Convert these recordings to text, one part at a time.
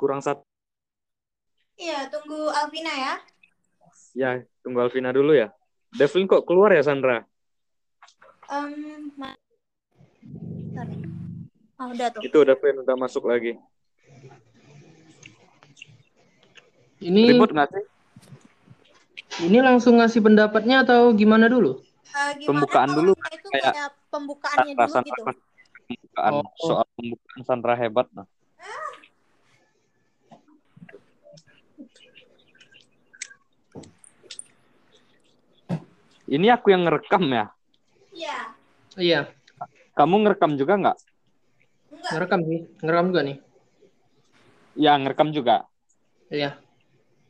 kurang satu. Iya, tunggu Alvina ya. Ya, tunggu Alvina dulu ya. Devlin kok keluar ya Sandra? Um, ma- Sorry. Oh, udah tuh. Itu Devlin udah masuk lagi. Ini Ribut nggak sih? ini langsung ngasih pendapatnya atau gimana dulu? Eh, gimana Pembukaan dulu, itu kayak- kayak pembukaannya dulu Sandra gitu. pembukaan Oh. soal pembukaan Sandra hebat nah. Ini aku yang ngerekam ya. Iya. Iya, Kamu ngerekam juga nggak? Enggak. ngerekam sih, ngerekam juga nih. Ya ngerekam juga. Iya.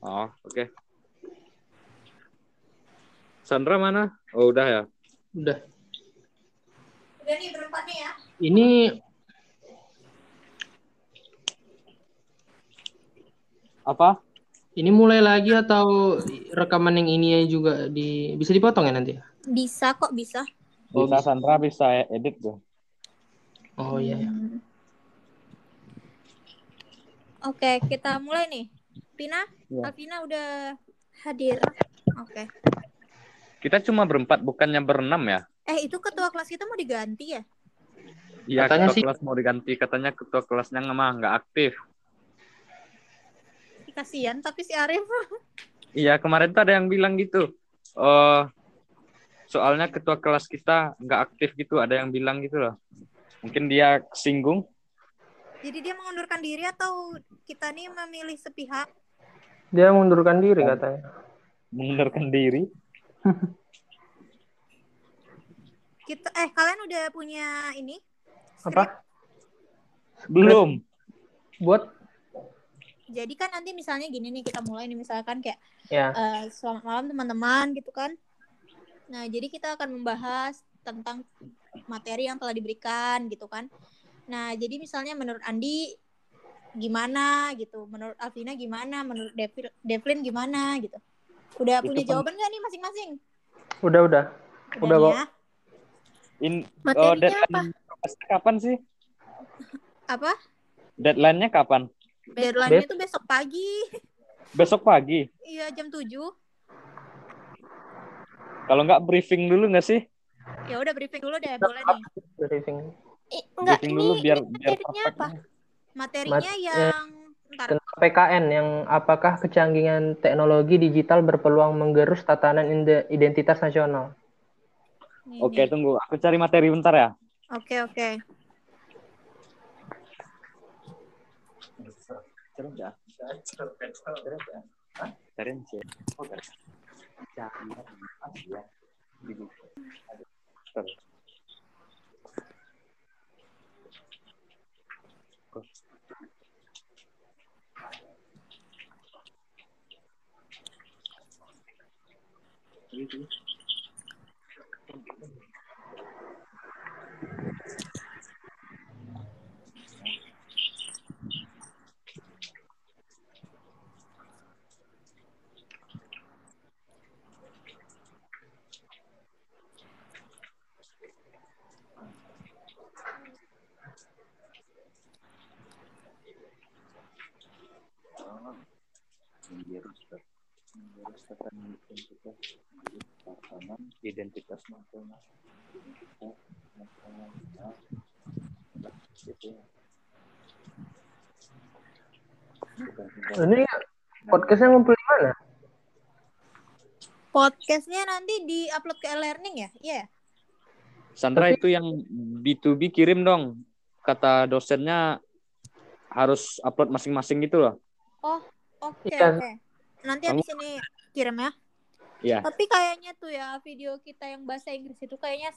Oh oke. Sandra mana? Oh udah ya. Udah. Udah nih berempat nih ya. Ini Apa? Ini mulai lagi atau rekaman yang ini juga di bisa dipotong ya nanti? Bisa kok, bisa. Oh, Bisa bisa. Sandra bisa edit tuh. Oh iya. iya. Hmm. Oke, kita mulai nih. Pina, Iya. Alvina udah hadir. Oke. Kita cuma berempat bukannya berenam ya? Eh, itu ketua kelas kita mau diganti ya? Iya Katanya ketua sih- kelas mau diganti katanya ketua kelasnya nggak nggak aktif. Ih, Kasihan tapi si Arif. Iya kemarin tuh ada yang bilang gitu. Oh soalnya ketua kelas kita nggak aktif gitu ada yang bilang gitu loh. Mungkin dia singgung. Jadi dia mengundurkan diri atau kita nih memilih sepihak? Dia mundurkan diri katanya. mengundurkan diri. Kita eh kalian udah punya ini? Skrip? Apa? Belum. Buat Jadi kan nanti misalnya gini nih kita mulai nih misalkan kayak ya. eh, selamat malam teman-teman gitu kan. Nah, jadi kita akan membahas tentang materi yang telah diberikan gitu kan. Nah, jadi misalnya menurut Andi gimana gitu, menurut Alvina gimana, menurut Devil, Devlin gimana gitu. Udah Itu punya kan- jawaban nggak nih masing-masing? Udah udah. Udah, kok. ya. In, oh, Materinya deadline kapan sih? Apa? Deadline-nya kapan? Deadline-nya itu besok pagi. Besok pagi. Iya, jam 7. Kalau nggak briefing dulu nggak sih? Ya udah briefing dulu deh, boleh nih. Briefing. Eh, enggak, briefing ini, dulu biar ini biar materinya perfect. apa? Materinya Mat- yang ntar Tentang PKN yang apakah kecanggihan teknologi digital berpeluang menggerus tatanan ide- identitas nasional? nih, Oke, tunggu. Aku cari materi bentar ya. Oke, oke. cerita cerita cerita ya oke jangan ya identitas. Ini podcastnya ngumpul di mana? Podcastnya nanti di-upload ke e-learning ya? Iya. ya? Sandra itu yang B2B kirim dong. Kata dosennya harus upload masing-masing gitu loh. Oh, oke, Iya. oke. Nanti habis ini kirim ya. Iya. Tapi kayaknya tuh ya video kita yang bahasa Inggris itu kayaknya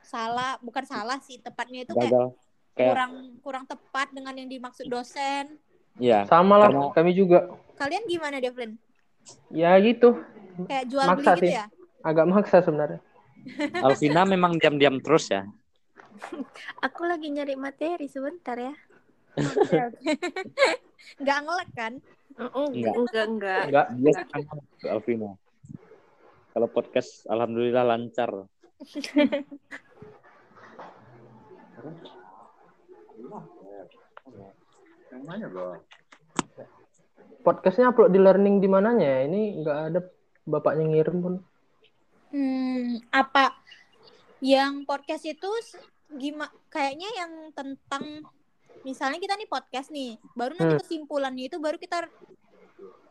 salah, bukan salah sih, tepatnya itu kayak Gagal. Kayak kurang kurang tepat dengan yang dimaksud dosen. iya. Sama lah, Karena- kami juga. Kalian gimana, Devlin? Ya gitu, Kayak jual Maksa beli gitu sih. ya? agak maksa sebenarnya. Alvina memang diam-diam terus ya. Aku lagi nyari materi sebentar ya. Nggak ngelek kan? Oh, Enggak. enggak, enggak. Enggak, dia sekarang ke Alvina. Kalau podcast alhamdulillah lancar. Podcastnya upload di learning di mananya ya? Ini nggak ada bapaknya ngirim pun. Hmm, apa yang podcast itu gimana kayaknya yang tentang misalnya kita nih podcast nih, baru nanti Hmm. kesimpulannya itu baru kita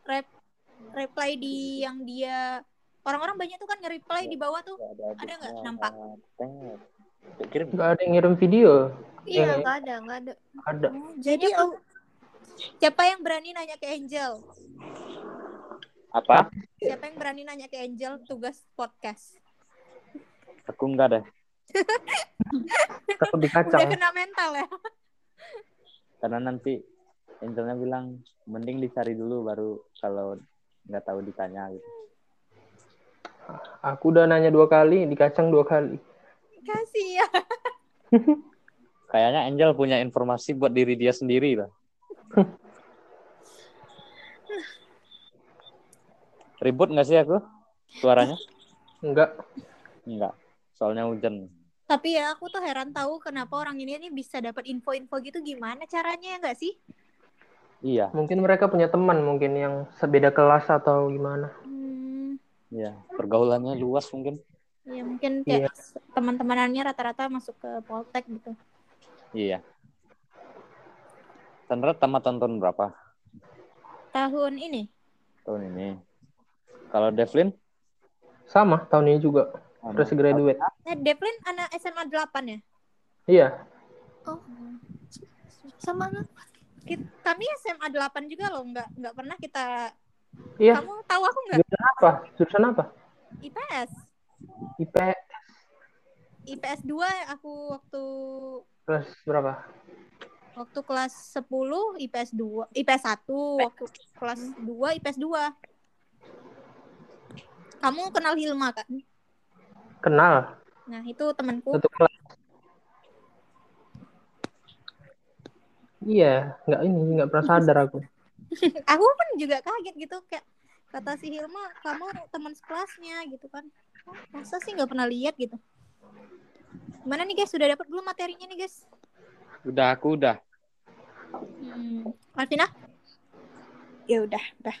rep, reply di yang dia orang-orang banyak tuh kan nge-reply di bawah tuh. Ada nggak nampak? Kirim. Nggak ada yang ngirim video. Iya, Yang- nggak ada, nggak ada. Ada. Jadi oh, siapa yang berani nanya ke Angel? Apa? Siapa yang berani nanya ke Angel tugas podcast? Aku enggak deh. Takut Udah dikacang. kena mental ya. Karena nanti Angelnya bilang mending dicari dulu baru kalau nggak tahu ditanya gitu. Aku udah nanya dua kali, dikacang dua kali. Kasih ya. Kayaknya Angel punya informasi buat diri dia sendiri lah. Ribut nggak sih aku suaranya? Enggak. Enggak. Soalnya hujan. Tapi ya aku tuh heran tahu kenapa orang ini nih bisa dapat info-info gitu gimana caranya ya nggak sih? Iya, Mungkin mereka punya teman mungkin yang sebeda kelas atau gimana. Hmm, iya. Pergaulannya luas mungkin. ya mungkin kayak teman-temanannya rata-rata masuk ke Poltek gitu. Iya. Sandra tamat tonton berapa Tahun ini tahun ini? Kalau Devlin? Sama tahun ini juga. Fresh graduate. Eh, Devlin anak SMA 8 ya? Iya. Oh, sama? Kita, kami SMA 8 juga loh, nggak nggak pernah kita. Iya. Kamu tahu aku nggak? Jurusan apa? Jurusan apa? IPS. IP IPS 2 aku waktu kelas berapa? waktu kelas 10 IPS 2, IPS 1, waktu kelas 2 IPS 2. Kamu kenal Hilma kan? Kenal. Nah, itu temanku. Satu kelas. Iya, nggak ini, nggak pernah sadar aku. aku pun juga kaget gitu kayak kata si Hilma kamu teman sekelasnya gitu kan oh, masa sih nggak pernah lihat gitu gimana nih guys sudah dapat belum materinya nih guys Udah, aku udah. hmm. Alvina ya udah udah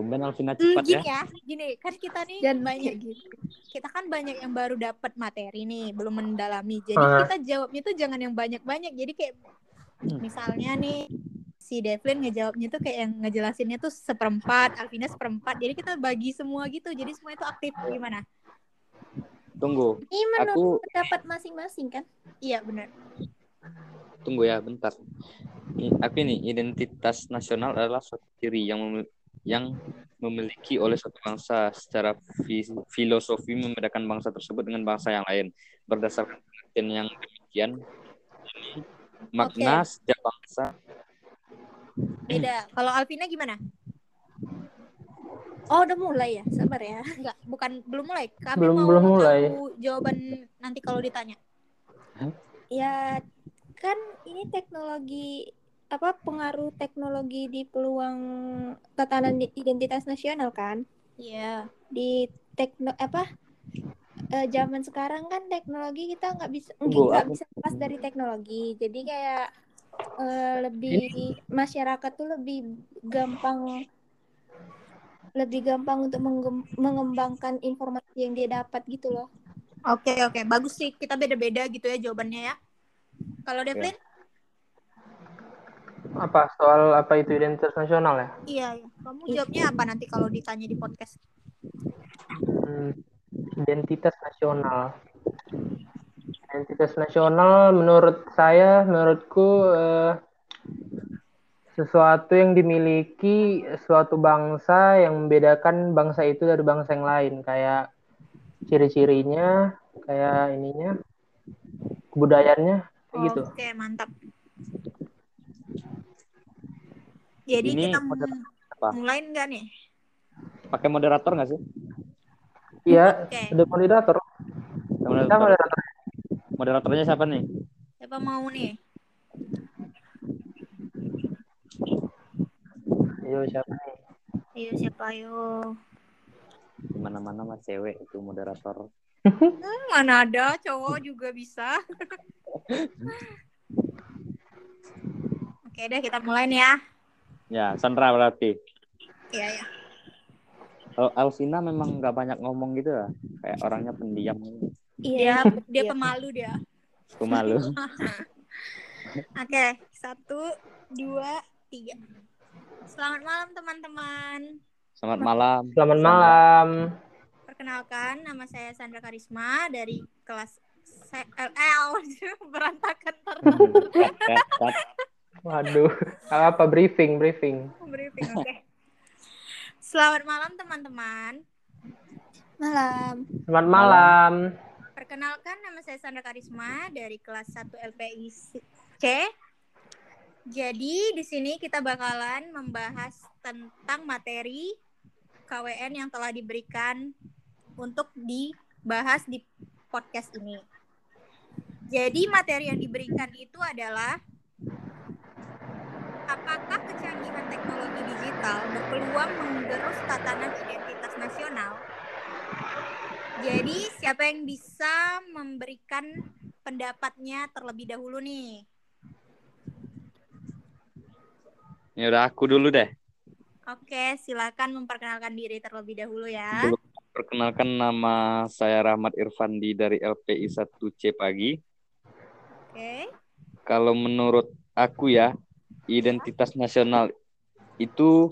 Tumben Alvina Hmm, cepat ya. gini ya gini kan kita nih Dan banyak gitu. kita kan banyak yang baru dapat materi nih belum mendalami jadi Ah. kita jawabnya tuh jangan yang banyak-banyak jadi kayak misalnya nih si Devlin ngejawabnya tuh kayak yang ngejelasinnya tuh seperempat Alvina seperempat jadi kita bagi semua gitu jadi semua itu aktif gimana Tunggu, Ini menurut aku pendapat masing-masing kan? iya benar tunggu ya bentar. Aku ini identitas nasional adalah suatu ciri yang yang memiliki oleh suatu bangsa secara fi- filosofi membedakan bangsa tersebut dengan bangsa yang lain. Berdasarkan pengertian yang demikian ini makna setiap bangsa. Beda. Kalau Alvina gimana? Oh, udah mulai ya? Sabar ya. enggak bukan belum mulai. Kami Belum- mau belum mulai. tahu jawaban nanti kalau ditanya. Ya, kan ini teknologi apa pengaruh teknologi di peluang tatanan di- identitas nasional kan? iya Di tekno apa? eh, zaman sekarang kan teknologi kita nggak bisa nggak bisa lepas dari teknologi. Jadi kayak eh, lebih masyarakat tuh lebih gampang lebih gampang untuk mengembangkan informasi yang dia dapat gitu loh. oke oke bagus sih kita beda-beda gitu ya jawabannya ya kalau Devlin Apa soal apa itu identitas nasional ya? iya iya kamu jawabnya apa nanti kalau ditanya di podcast Hmm, identitas nasional. Identitas nasional menurut saya, menurutku eh, sesuatu yang dimiliki suatu bangsa yang membedakan bangsa itu dari bangsa yang lain, kayak ciri-cirinya, kayak ininya, kebudayaannya, kayak gitu. Oke, mantap. Jadi Ini kita moderator mulai enggak nih? pakai moderator nggak sih Iya, Oke. ada moderator. Ada Kita moderator. moderator. moderatornya siapa nih Siapa mau nih? Ayo siapa nih? Ayo siapa ayo? di mana mana mas cewek itu moderator Hmm, mana ada cowok juga bisa. Oke deh kita mulai nih ya. Ya, Sandra berarti. Iya ya. Kalau Alvina memang nggak banyak ngomong gitu ya. Kayak orangnya pendiam. Dia Iya. dia Iya. pemalu dia. Pemalu. Oke, satu, dua, tiga. Selamat malam teman-teman. Selamat malam. Selamat Sandra. malam. Perkenalkan, nama saya Sandra Karisma dari kelas CLL berantakan terus cut. Waduh, apa briefing, briefing. briefing. Oke. Selamat malam teman-teman. Malam. Selamat malam. Perkenalkan, nama saya Sandra Karisma dari kelas 1 LPI C. Jadi di sini kita bakalan membahas tentang materi KWN yang telah diberikan untuk dibahas di podcast ini. Jadi materi yang diberikan itu adalah apakah kecanggihan teknologi digital berpeluang menggerus tatanan identitas nasional? Jadi siapa yang bisa memberikan pendapatnya terlebih dahulu nih? Ya udah aku dulu deh. Oke, silakan memperkenalkan diri terlebih dahulu ya. Dulu perkenalkan nama saya Rahmat Irfandi dari LPI 1C pagi. Oke. Kalau menurut aku ya, identitas nasional itu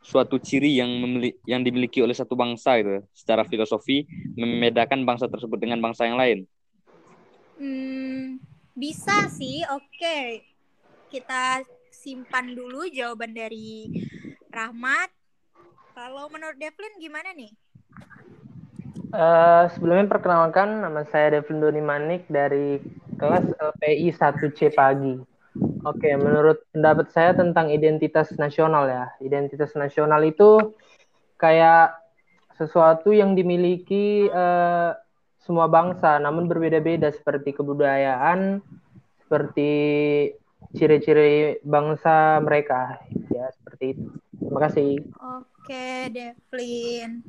suatu ciri yang memili- yang dimiliki oleh satu bangsa gitu. Secara filosofi membedakan bangsa tersebut dengan bangsa yang lain. Hmm, bisa sih. Oke. Kita simpan dulu jawaban dari Rahmat. Kalau menurut Devlin gimana nih? Eh, sebelumnya perkenalkan, nama saya Devlin Doni Manik dari kelas LPI 1C pagi. Oke, menurut pendapat saya tentang identitas nasional ya. Identitas nasional itu kayak sesuatu yang dimiliki eh, semua bangsa, namun berbeda-beda seperti kebudayaan, seperti ciri-ciri bangsa mereka. Ya, seperti itu. Terima kasih. Oke, Devlin.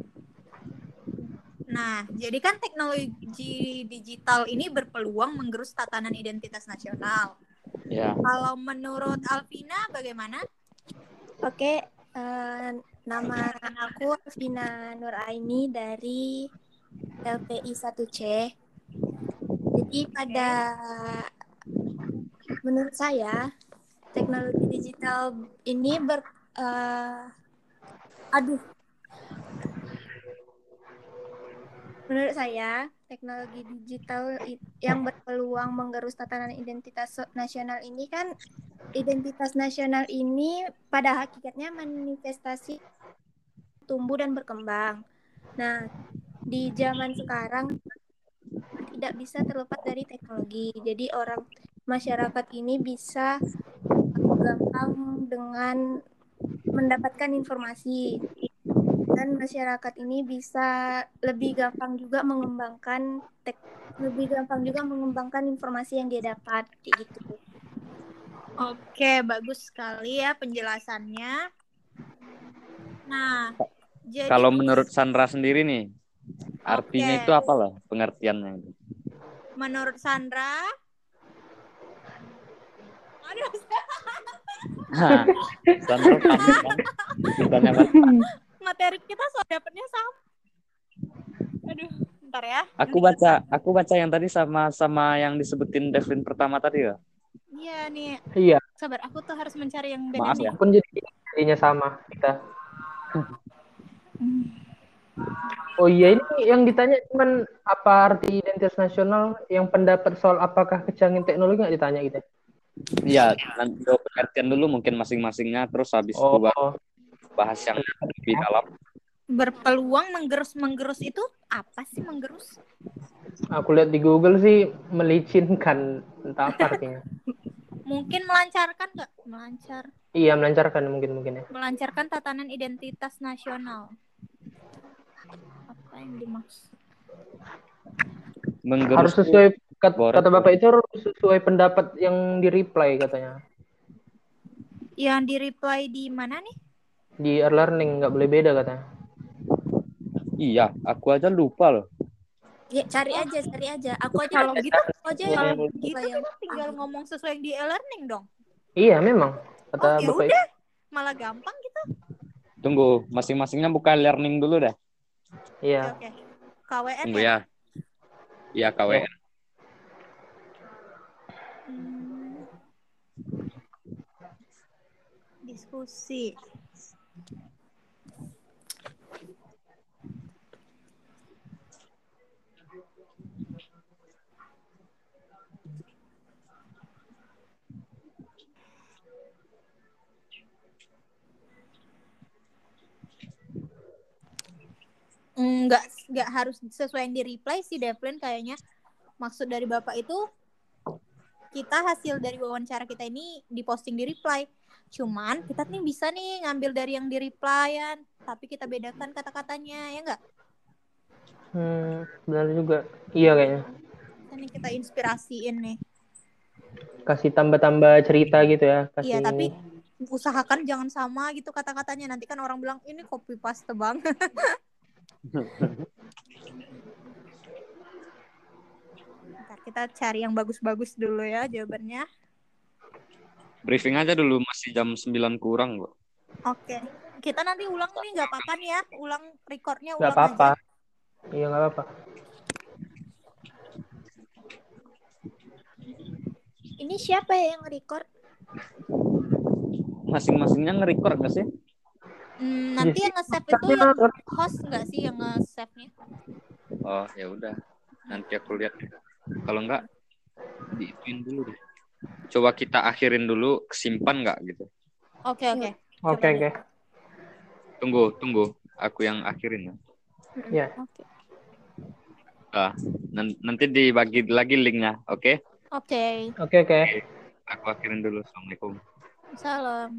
Nah, jadi kan teknologi digital ini berpeluang menggerus tatanan identitas nasional. Ya, Kalau menurut Alvina bagaimana? Oke, eh, nama aku Vina Nuraini dari LPI 1C. Jadi pada menurut saya teknologi digital ini ber eh, aduh menurut saya teknologi digital yang berpeluang menggerus tatanan identitas nasional ini kan identitas nasional ini pada hakikatnya manifestasi tumbuh dan berkembang. Nah, di zaman sekarang tidak bisa terlepas dari teknologi. Jadi orang masyarakat ini bisa gampang dengan mendapatkan informasi dan masyarakat ini bisa lebih gampang juga mengembangkan tek lebih gampang juga mengembangkan informasi yang dia dapat kayak gitu. Oke, bagus sekali ya penjelasannya. Nah, jadi kalau menurut Sandra sendiri nih, artinya Oke. itu apa loh pengertiannya? itu? menurut Sandra Aduh, Sandra panik kan? Ditanya apa? Materi kita soal dapetnya sama. Aduh, bentar ya. Aku baca, aku baca yang tadi sama sama yang disebutin Devlin pertama tadi ya. Iya nih, Iya, sabar. Aku tuh harus mencari yang beda Maaf ya. pun jadi jadinya sama kita. Hmm. Oh iya ini yang ditanya cuman apa arti identitas nasional yang pendapat soal apakah kecanggihan teknologi nggak ditanya gitu. Iya, nanti pengertian dulu mungkin masing-masingnya, terus habis Oh, baru bahas yang lebih dalam. Berpeluang menggerus menggerus itu apa sih menggerus? aku lihat di Google sih melicinkan entah apa artinya. Mungkin melancarkan nggak? Melancar, Iya melancarkan mungkin mungkin ya. melancarkan tatanan identitas nasional. Apa yang dimaksud? Harus Menggerus sesuai kata, Borat. kata bapak itu harus sesuai pendapat yang di reply katanya. Yang di reply di mana nih? Di e-learning nggak boleh beda katanya. Iya, aku aja lupa loh. Ya cari aja, cari aja. Aku aja Kalau gitu, aku aja yang gitu yang kan tinggal ngomong sesuai yang di e-learning dong. Iya memang kata Oh, ya bapak udah. malah gampang gitu. Tunggu, masing-masingnya buka learning dulu dah. Iya. Oke. KWN Tunggu ya. ya. Iya, KWN. Hmm. Diskusi. Enggak nggak harus sesuai yang di reply sih Devlin kayaknya. Maksud dari Bapak itu kita hasil dari wawancara kita ini diposting di reply. Cuman kita nih bisa nih ngambil dari yang di replyan, tapi kita bedakan kata-katanya, ya enggak? Hmm, benar juga. Iya kayaknya. Ini kita inspirasiin nih. Kasih tambah-tambah cerita gitu ya. Kasih Iya, tapi usahakan jangan sama gitu kata-katanya. Nanti kan orang bilang ini copy paste bang. Ntar kita cari yang bagus-bagus dulu ya jawabannya. Briefing aja dulu, masih jam 9 kurang kok. Oke. Kita nanti ulang nih nggak apa-apa nih ya. Ulang recordnya ulang nggak apa-apa. aja. Iya nggak apa-apa. Ini siapa ya yang record? Masing-masingnya nge-record nggak sih? Hmm, nanti yang nge-save itu yang host nggak sih yang nge-save-nya? Oh, ya udah. Nanti aku lihat. Kalau enggak, diituin dulu deh. Coba kita akhirin dulu, kesimpan nggak gitu. Oke, oke. Oke oke. Tunggu, tunggu. Aku yang akhirin ya. Ya. Oke. Ah, nan- nanti dibagi lagi linknya, oke? Oke. Oke oke. Aku akhirin dulu. Assalamualaikum. Salam.